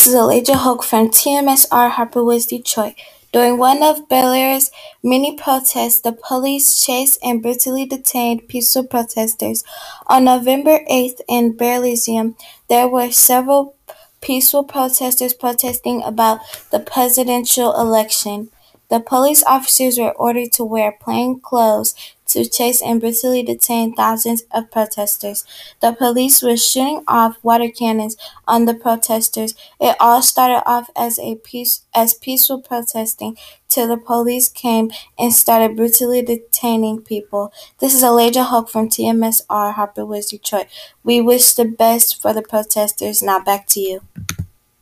This is Elijah Hoke from TMSR Harper Woods, Detroit. During one of Belarus' many protests, the police chased and brutally detained peaceful protesters. On November 8th in Bear-Elysium, there were several peaceful protesters protesting about the presidential election. The police officers were ordered to wear plain clothes to chase and brutally detain thousands of protesters. The police were shooting off water cannons on the protesters. It all started off as a peace as peaceful protesting till the police came and started brutally detaining people. This is Elijah Hoke from TMSR Harper Woods, Detroit. We wish the best for the protesters. Now back to you.